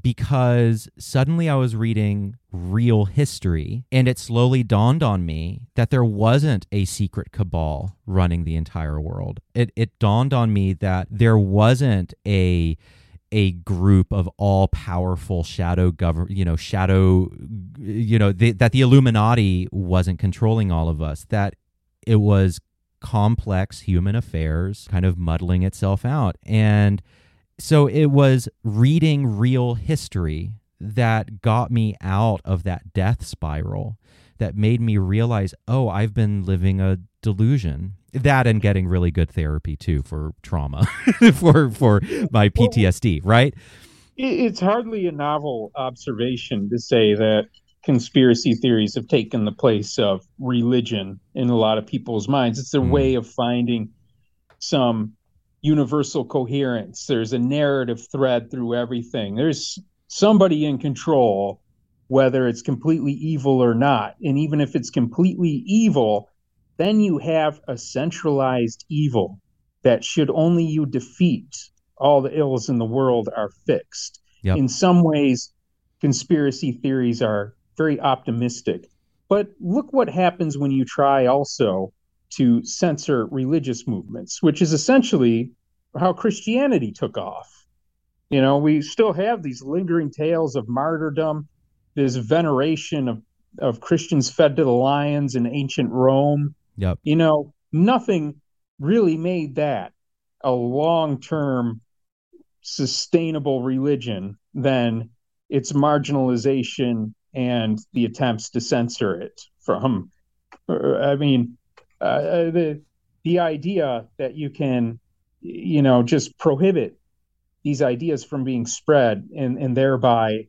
because suddenly I was reading real history and it slowly dawned on me that there wasn't a secret cabal running the entire world. It it dawned on me that there wasn't a a group of all powerful shadow govern you know shadow you know the, that the Illuminati wasn't controlling all of us that it was complex human affairs kind of muddling itself out. And so it was reading real history that got me out of that death spiral that made me realize, oh, I've been living a delusion. That and getting really good therapy too for trauma, for for my PTSD, right? It's hardly a novel observation to say that conspiracy theories have taken the place of religion in a lot of people's minds. It's a Mm. way of finding some universal coherence. There's a narrative thread through everything. There's somebody in control, whether it's completely evil or not. And even if it's completely evil, then you have a centralized evil that should only you defeat, all the ills in the world are fixed. Yep. In some ways, conspiracy theories are very optimistic. But look what happens when you try also to censor religious movements, which is essentially how Christianity took off. You know, we still have these lingering tales of martyrdom, this veneration of, of Christians fed to the lions in ancient Rome. Yep. You know, nothing really made that a long term sustainable religion than its marginalization and the attempts to censor it from uh, i mean uh, the the idea that you can you know just prohibit these ideas from being spread and and thereby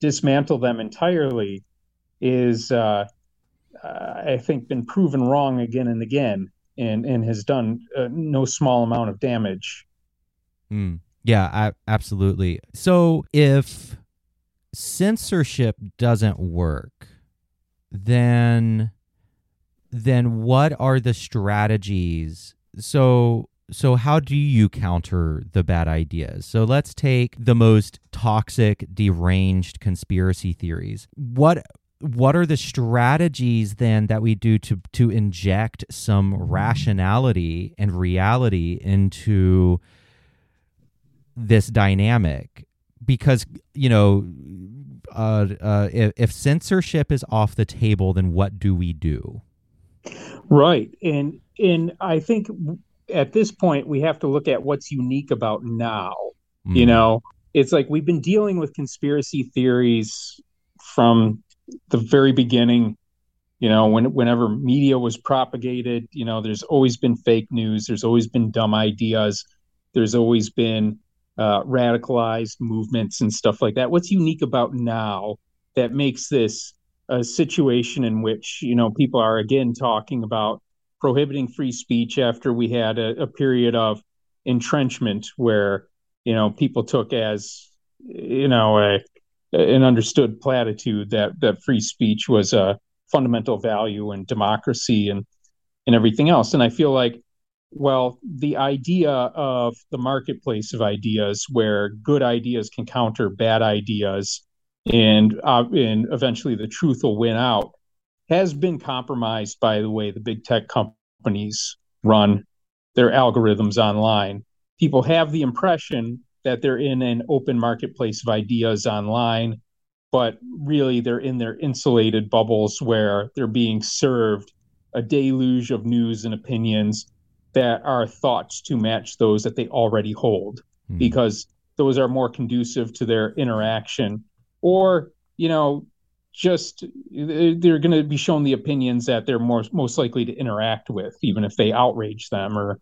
dismantle them entirely is uh, uh, i think been proven wrong again and again and and has done uh, no small amount of damage Mm. Yeah, I, absolutely. So if censorship doesn't work, then then what are the strategies? So so how do you counter the bad ideas? So let's take the most toxic, deranged conspiracy theories. What what are the strategies then that we do to to inject some rationality and reality into this dynamic? Because you know uh, uh, if, if censorship is off the table then what do we do? Right. And and i think at this point we have to look at what's unique about now. Mm. you know it's like we've been dealing with conspiracy theories from the very beginning you know when whenever media was propagated you know there's always been fake news there's always been dumb ideas there's always been uh, radicalized movements and stuff like that. What's unique about now that makes this a situation in which you know people are again talking about prohibiting free speech after we had a, a period of entrenchment where you know people took as you know a an understood platitude that that free speech was a fundamental value in democracy and and everything else. And I feel like, well, the idea of the marketplace of ideas, where good ideas can counter bad ideas, and uh, and eventually the truth will win out, has been compromised by the way the big tech companies run their algorithms online. People have the impression that they're in an open marketplace of ideas online, but really they're in their insulated bubbles where they're being served a deluge of news and opinions that are thoughts to match those that they already hold mm. because those are more conducive to their interaction or you know just they're going to be shown the opinions that they're more most likely to interact with even if they outrage them or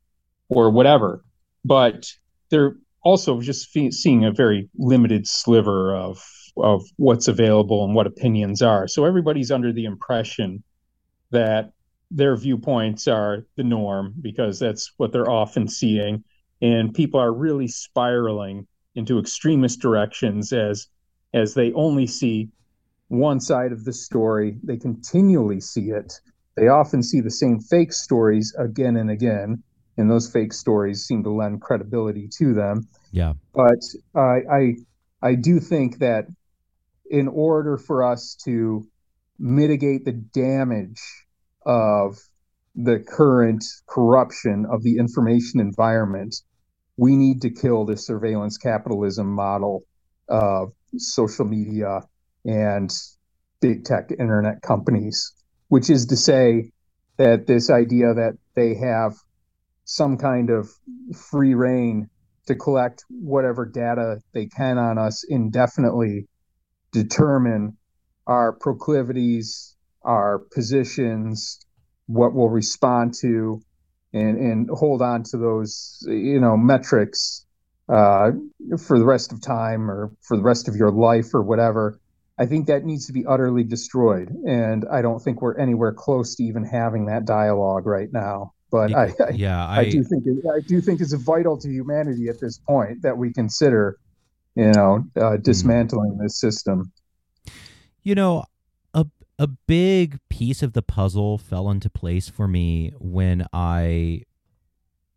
or whatever but they're also just fe- seeing a very limited sliver of of what's available and what opinions are. So everybody's under the impression that their viewpoints are the norm because that's what they're often seeing, and people are really spiraling into extremist directions as as they only see one side of the story. They continually see it. They often see the same fake stories again and again and those fake stories seem to lend credibility to them. Yeah. But I I I do think that in order for us to mitigate the damage of the current corruption of the information environment, we need to kill the surveillance capitalism model of social media and big tech internet companies, which is to say that this idea that they have some kind of free reign to collect whatever data they can on us indefinitely, determine our proclivities, our positions, what we'll respond to, and and hold on to those you know metrics uh, for the rest of time or for the rest of your life or whatever. I think that needs to be utterly destroyed, and I don't think we're anywhere close to even having that dialogue right now. But I, I yeah, I, I, do think it, I do think it's vital to humanity at this point that we consider, you know, uh, hmm. dismantling mm. this system. You know, a a big piece of the puzzle fell into place for me when I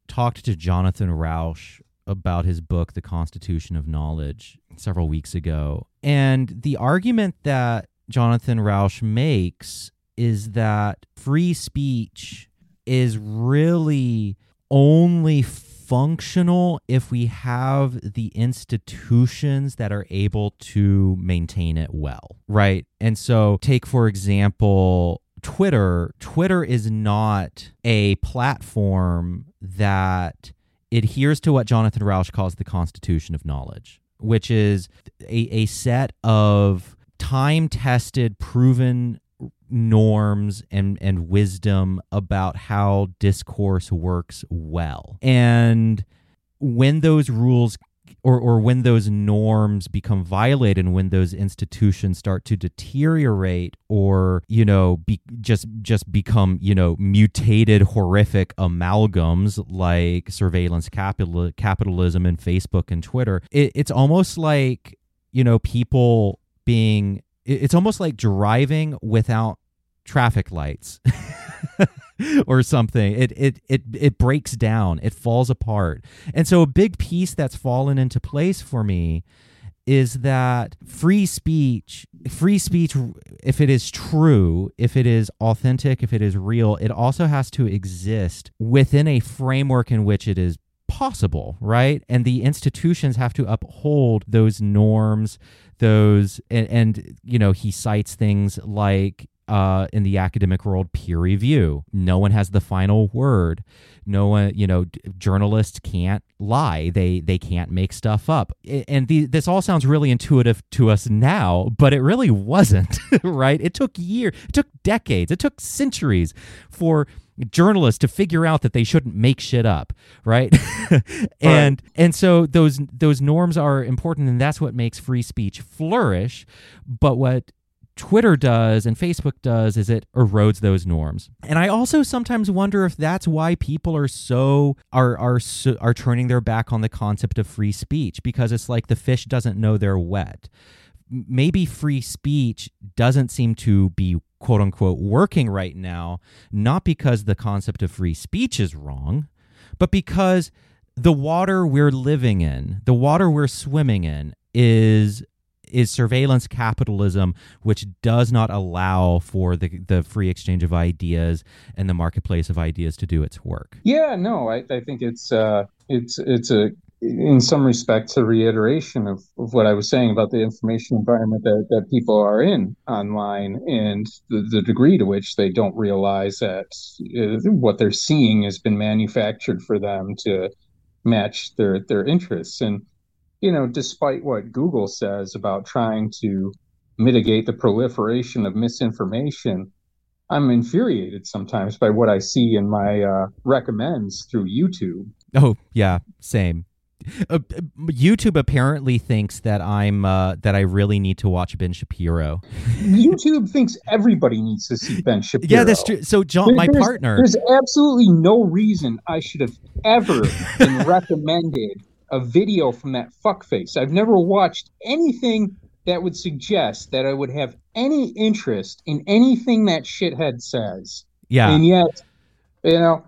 talked to Jonathan Rauch about his book, The Constitution of Knowledge, several weeks ago. And the argument that Jonathan Rauch makes is that free speech is really only functional if we have the institutions that are able to maintain it well, right? And so, take for example, Twitter. Twitter is not a platform that adheres to what Jonathan Rauch calls the constitution of knowledge, which is a, a set of time tested, proven norms and and wisdom about how discourse works well. And when those rules or, or when those norms become violated and when those institutions start to deteriorate or you know be, just just become you know mutated horrific amalgams like surveillance capital, capitalism and facebook and twitter it, it's almost like you know people being it's almost like driving without traffic lights or something. It, it it it breaks down. It falls apart. And so a big piece that's fallen into place for me is that free speech free speech if it is true if it is authentic if it is real it also has to exist within a framework in which it is possible right? And the institutions have to uphold those norms, those, and, and you know, he cites things like uh, in the academic world peer review. No one has the final word. No one, you know, d- journalists can't lie. They they can't make stuff up. And the, this all sounds really intuitive to us now, but it really wasn't, right? It took years, it took decades, it took centuries for journalists to figure out that they shouldn't make shit up right and and so those those norms are important and that's what makes free speech flourish but what Twitter does and Facebook does is it erodes those norms. And I also sometimes wonder if that's why people are so are are are turning their back on the concept of free speech because it's like the fish doesn't know they're wet. Maybe free speech doesn't seem to be quote unquote working right now not because the concept of free speech is wrong, but because the water we're living in, the water we're swimming in is is surveillance capitalism which does not allow for the the free exchange of ideas and the marketplace of ideas to do its work. Yeah, no, I, I think it's uh, it's it's a in some respects a reiteration of, of what I was saying about the information environment that, that people are in online and the, the degree to which they don't realize that uh, what they're seeing has been manufactured for them to match their their interests and you know despite what Google says about trying to mitigate the proliferation of misinformation I'm infuriated sometimes by what I see in my uh, recommends through YouTube. Oh yeah, same. Uh, YouTube apparently thinks that I'm uh, that I really need to watch Ben Shapiro. YouTube thinks everybody needs to see Ben Shapiro. Yeah, that's true. So John, my There's- partner, There's absolutely no reason I should have ever been recommended a video from that fuckface. I've never watched anything that would suggest that I would have any interest in anything that shithead says. yeah, And yet, you know,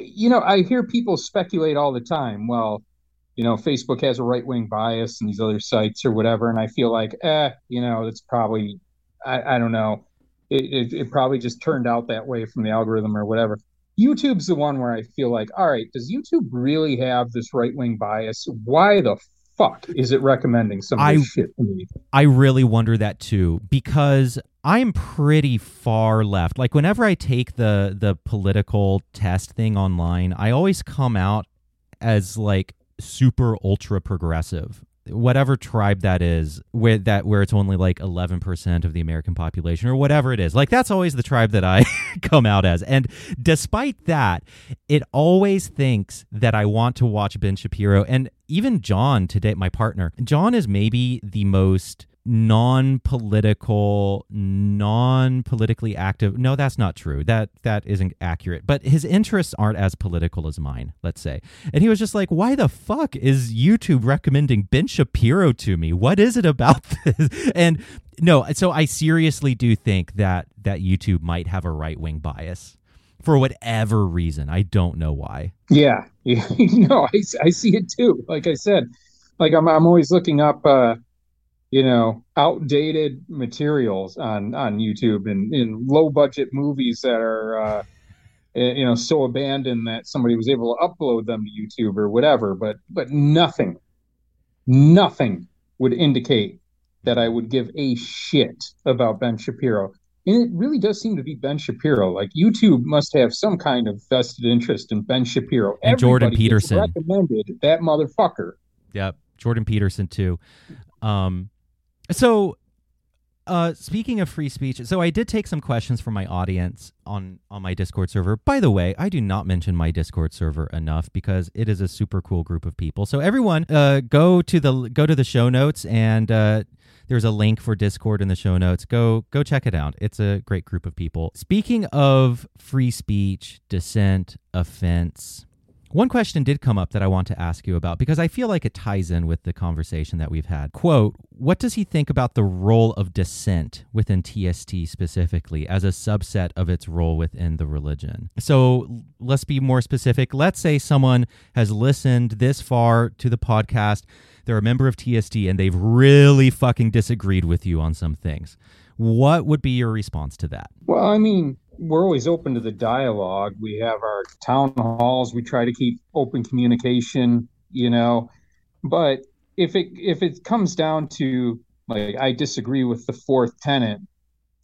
you know, I hear people speculate all the time. Well, you know, Facebook has a right wing bias and these other sites or whatever, and I feel like, eh, you know, it's probably, I, I don't know, it, it it probably just turned out that way from the algorithm or whatever. YouTube's the one where I feel like, all right, does YouTube really have this right wing bias? Why the fuck is it recommending some I- shit to me? I really wonder that too because I'm pretty far left. Like whenever I take the the political test thing online, I always come out as like super ultra progressive. Whatever tribe that is, where that where it's only like eleven percent of the American population or whatever it is, like that's always the tribe that I come out as. And despite that, it always thinks that I want to watch Ben Shapiro. And even John today, my partner, John is maybe the most non-political non-politically active. No that's not true. That that isn't accurate. But his interests aren't as political as mine let's say. And he was just like why the fuck is youtube recommending ben shapiro to me? What is it about this? And no so i seriously do think that that youtube might have a right-wing bias for whatever reason. I don't know why. Yeah, yeah, no, I, I see it too. Like I said, like I'm I'm always looking up, uh, you know, outdated materials on on YouTube and in low budget movies that are, uh, eh, you know, so abandoned that somebody was able to upload them to YouTube or whatever. But but nothing, nothing would indicate that I would give a shit about Ben Shapiro. And it really does seem to be Ben Shapiro. Like YouTube must have some kind of vested interest in Ben Shapiro. And Jordan Everybody gets Peterson. recommended that motherfucker. Yep, Jordan Peterson too. Um, so, uh, speaking of free speech, so I did take some questions from my audience on on my Discord server. By the way, I do not mention my Discord server enough because it is a super cool group of people. So everyone, uh, go to the go to the show notes and. Uh, there's a link for Discord in the show notes. Go go check it out. It's a great group of people. Speaking of free speech, dissent, offense, one question did come up that I want to ask you about because I feel like it ties in with the conversation that we've had. Quote, what does he think about the role of dissent within TST specifically as a subset of its role within the religion? So let's be more specific. Let's say someone has listened this far to the podcast, they're a member of TST, and they've really fucking disagreed with you on some things. What would be your response to that? Well, I mean, we're always open to the dialogue. We have our town halls. We try to keep open communication, you know. But if it if it comes down to like I disagree with the fourth tenet,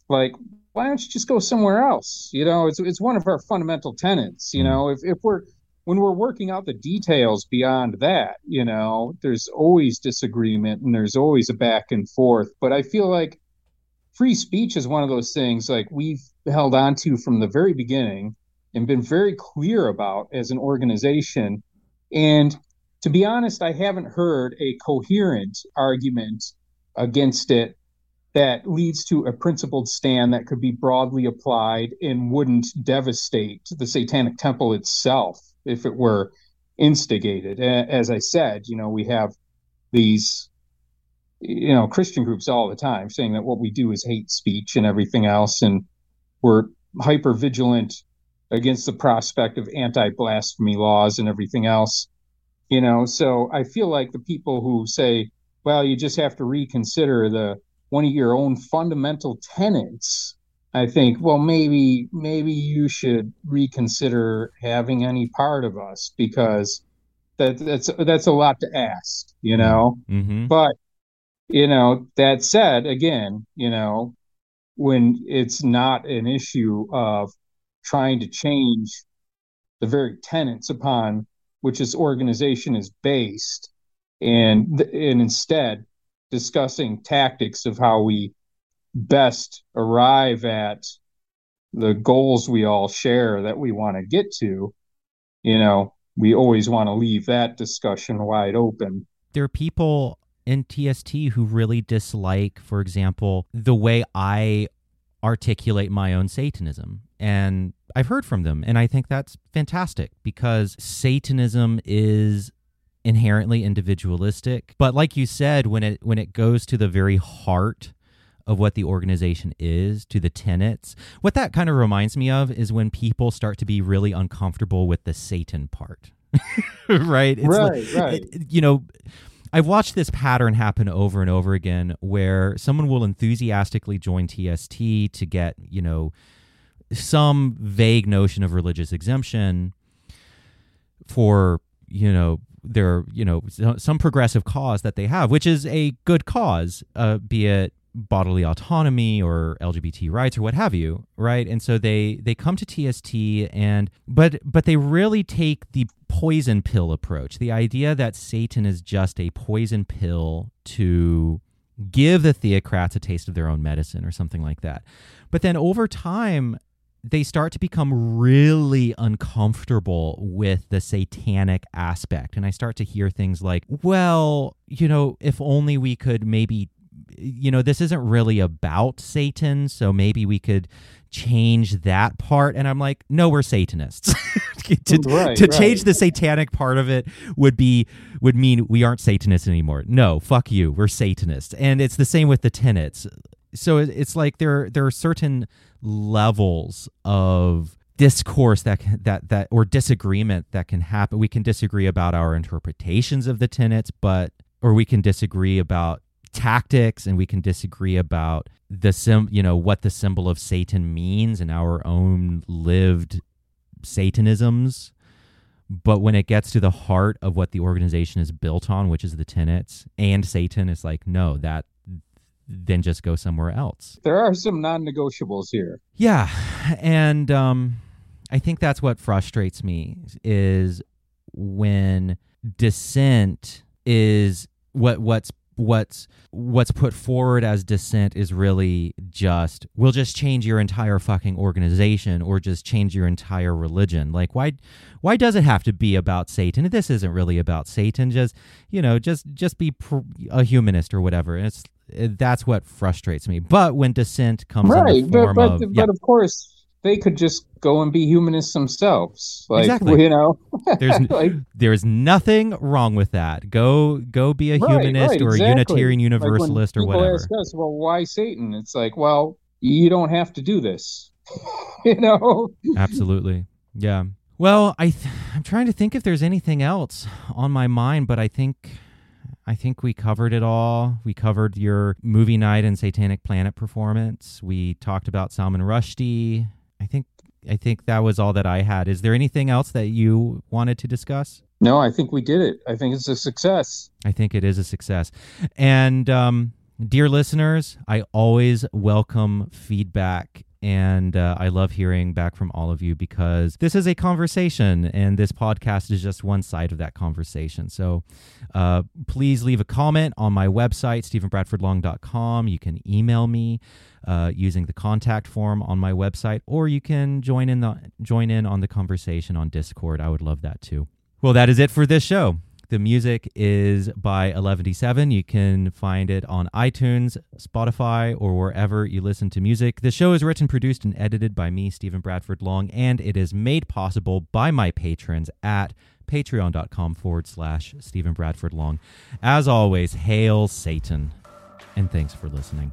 like why don't you just go somewhere else? You know, it's it's one of our fundamental tenets. You mm. know, if if we're when we're working out the details beyond that, you know, there's always disagreement and there's always a back and forth. But I feel like free speech is one of those things like we've held on to from the very beginning and been very clear about as an organization. And to be honest, I haven't heard a coherent argument against it that leads to a principled stand that could be broadly applied and wouldn't devastate the Satanic Temple itself if it were instigated. As I said, you know, we have these, you know, Christian groups all the time saying that what we do is hate speech and everything else, and we're hyper vigilant against the prospect of anti blasphemy laws and everything else. You know, so I feel like the people who say, well, you just have to reconsider the one of your own fundamental tenets I think, well, maybe maybe you should reconsider having any part of us because that that's that's a lot to ask, you know. Mm-hmm. But you know, that said, again, you know, when it's not an issue of trying to change the very tenets upon which this organization is based, and and instead discussing tactics of how we best arrive at the goals we all share that we want to get to, you know, we always want to leave that discussion wide open. There are people in TST who really dislike, for example, the way I articulate my own Satanism. And I've heard from them, and I think that's fantastic because Satanism is inherently individualistic but like you said when it when it goes to the very heart of what the organization is to the tenets. What that kind of reminds me of is when people start to be really uncomfortable with the Satan part. right? It's right, like, right. It, you know, I've watched this pattern happen over and over again where someone will enthusiastically join TST to get, you know, some vague notion of religious exemption for, you know, their, you know, some progressive cause that they have, which is a good cause, uh, be it bodily autonomy or LGBT rights or what have you, right? And so they they come to TST and but but they really take the poison pill approach. The idea that Satan is just a poison pill to give the theocrats a taste of their own medicine or something like that. But then over time they start to become really uncomfortable with the satanic aspect. And I start to hear things like, well, you know, if only we could maybe you know, this isn't really about Satan, so maybe we could change that part. And I'm like, no, we're Satanists. to right, to right. change the satanic part of it would be would mean we aren't Satanists anymore. No, fuck you, we're Satanists. And it's the same with the tenets. So it's like there there are certain levels of discourse that that that or disagreement that can happen. We can disagree about our interpretations of the tenets, but or we can disagree about tactics and we can disagree about the sim you know what the symbol of satan means in our own lived satanisms but when it gets to the heart of what the organization is built on which is the tenets and satan is like no that then just go somewhere else. There are some non-negotiables here. Yeah and um i think that's what frustrates me is when dissent is what what's what's what's put forward as dissent is really just we'll just change your entire fucking organization or just change your entire religion. Like why why does it have to be about satan? This isn't really about satan. Just you know just just be pr- a humanist or whatever. It's that's what frustrates me. But when dissent comes right in the form but, but, of, but of course they could just go and be humanists themselves. Like, exactly. You know, there's like, there's nothing wrong with that. Go go be a right, humanist right, or exactly. a Unitarian Universalist like or whatever. Ask us, well, why Satan? It's like, well, you don't have to do this. you know. Absolutely. Yeah. Well, I th- I'm trying to think if there's anything else on my mind, but I think I think we covered it all. We covered your movie night and Satanic Planet performance. We talked about Salman Rushdie I think I think that was all that I had. Is there anything else that you wanted to discuss? No, I think we did it. I think it's a success. I think it is a success. And um, dear listeners, I always welcome feedback. And uh, I love hearing back from all of you because this is a conversation and this podcast is just one side of that conversation. So uh, please leave a comment on my website, stephenbradfordlong.com. You can email me uh, using the contact form on my website, or you can join in the join in on the conversation on Discord. I would love that too. Well, that is it for this show. The music is by 11D7. You can find it on iTunes, Spotify, or wherever you listen to music. The show is written, produced, and edited by me, Stephen Bradford Long, and it is made possible by my patrons at patreon.com forward slash Stephen Bradford Long. As always, hail Satan, and thanks for listening.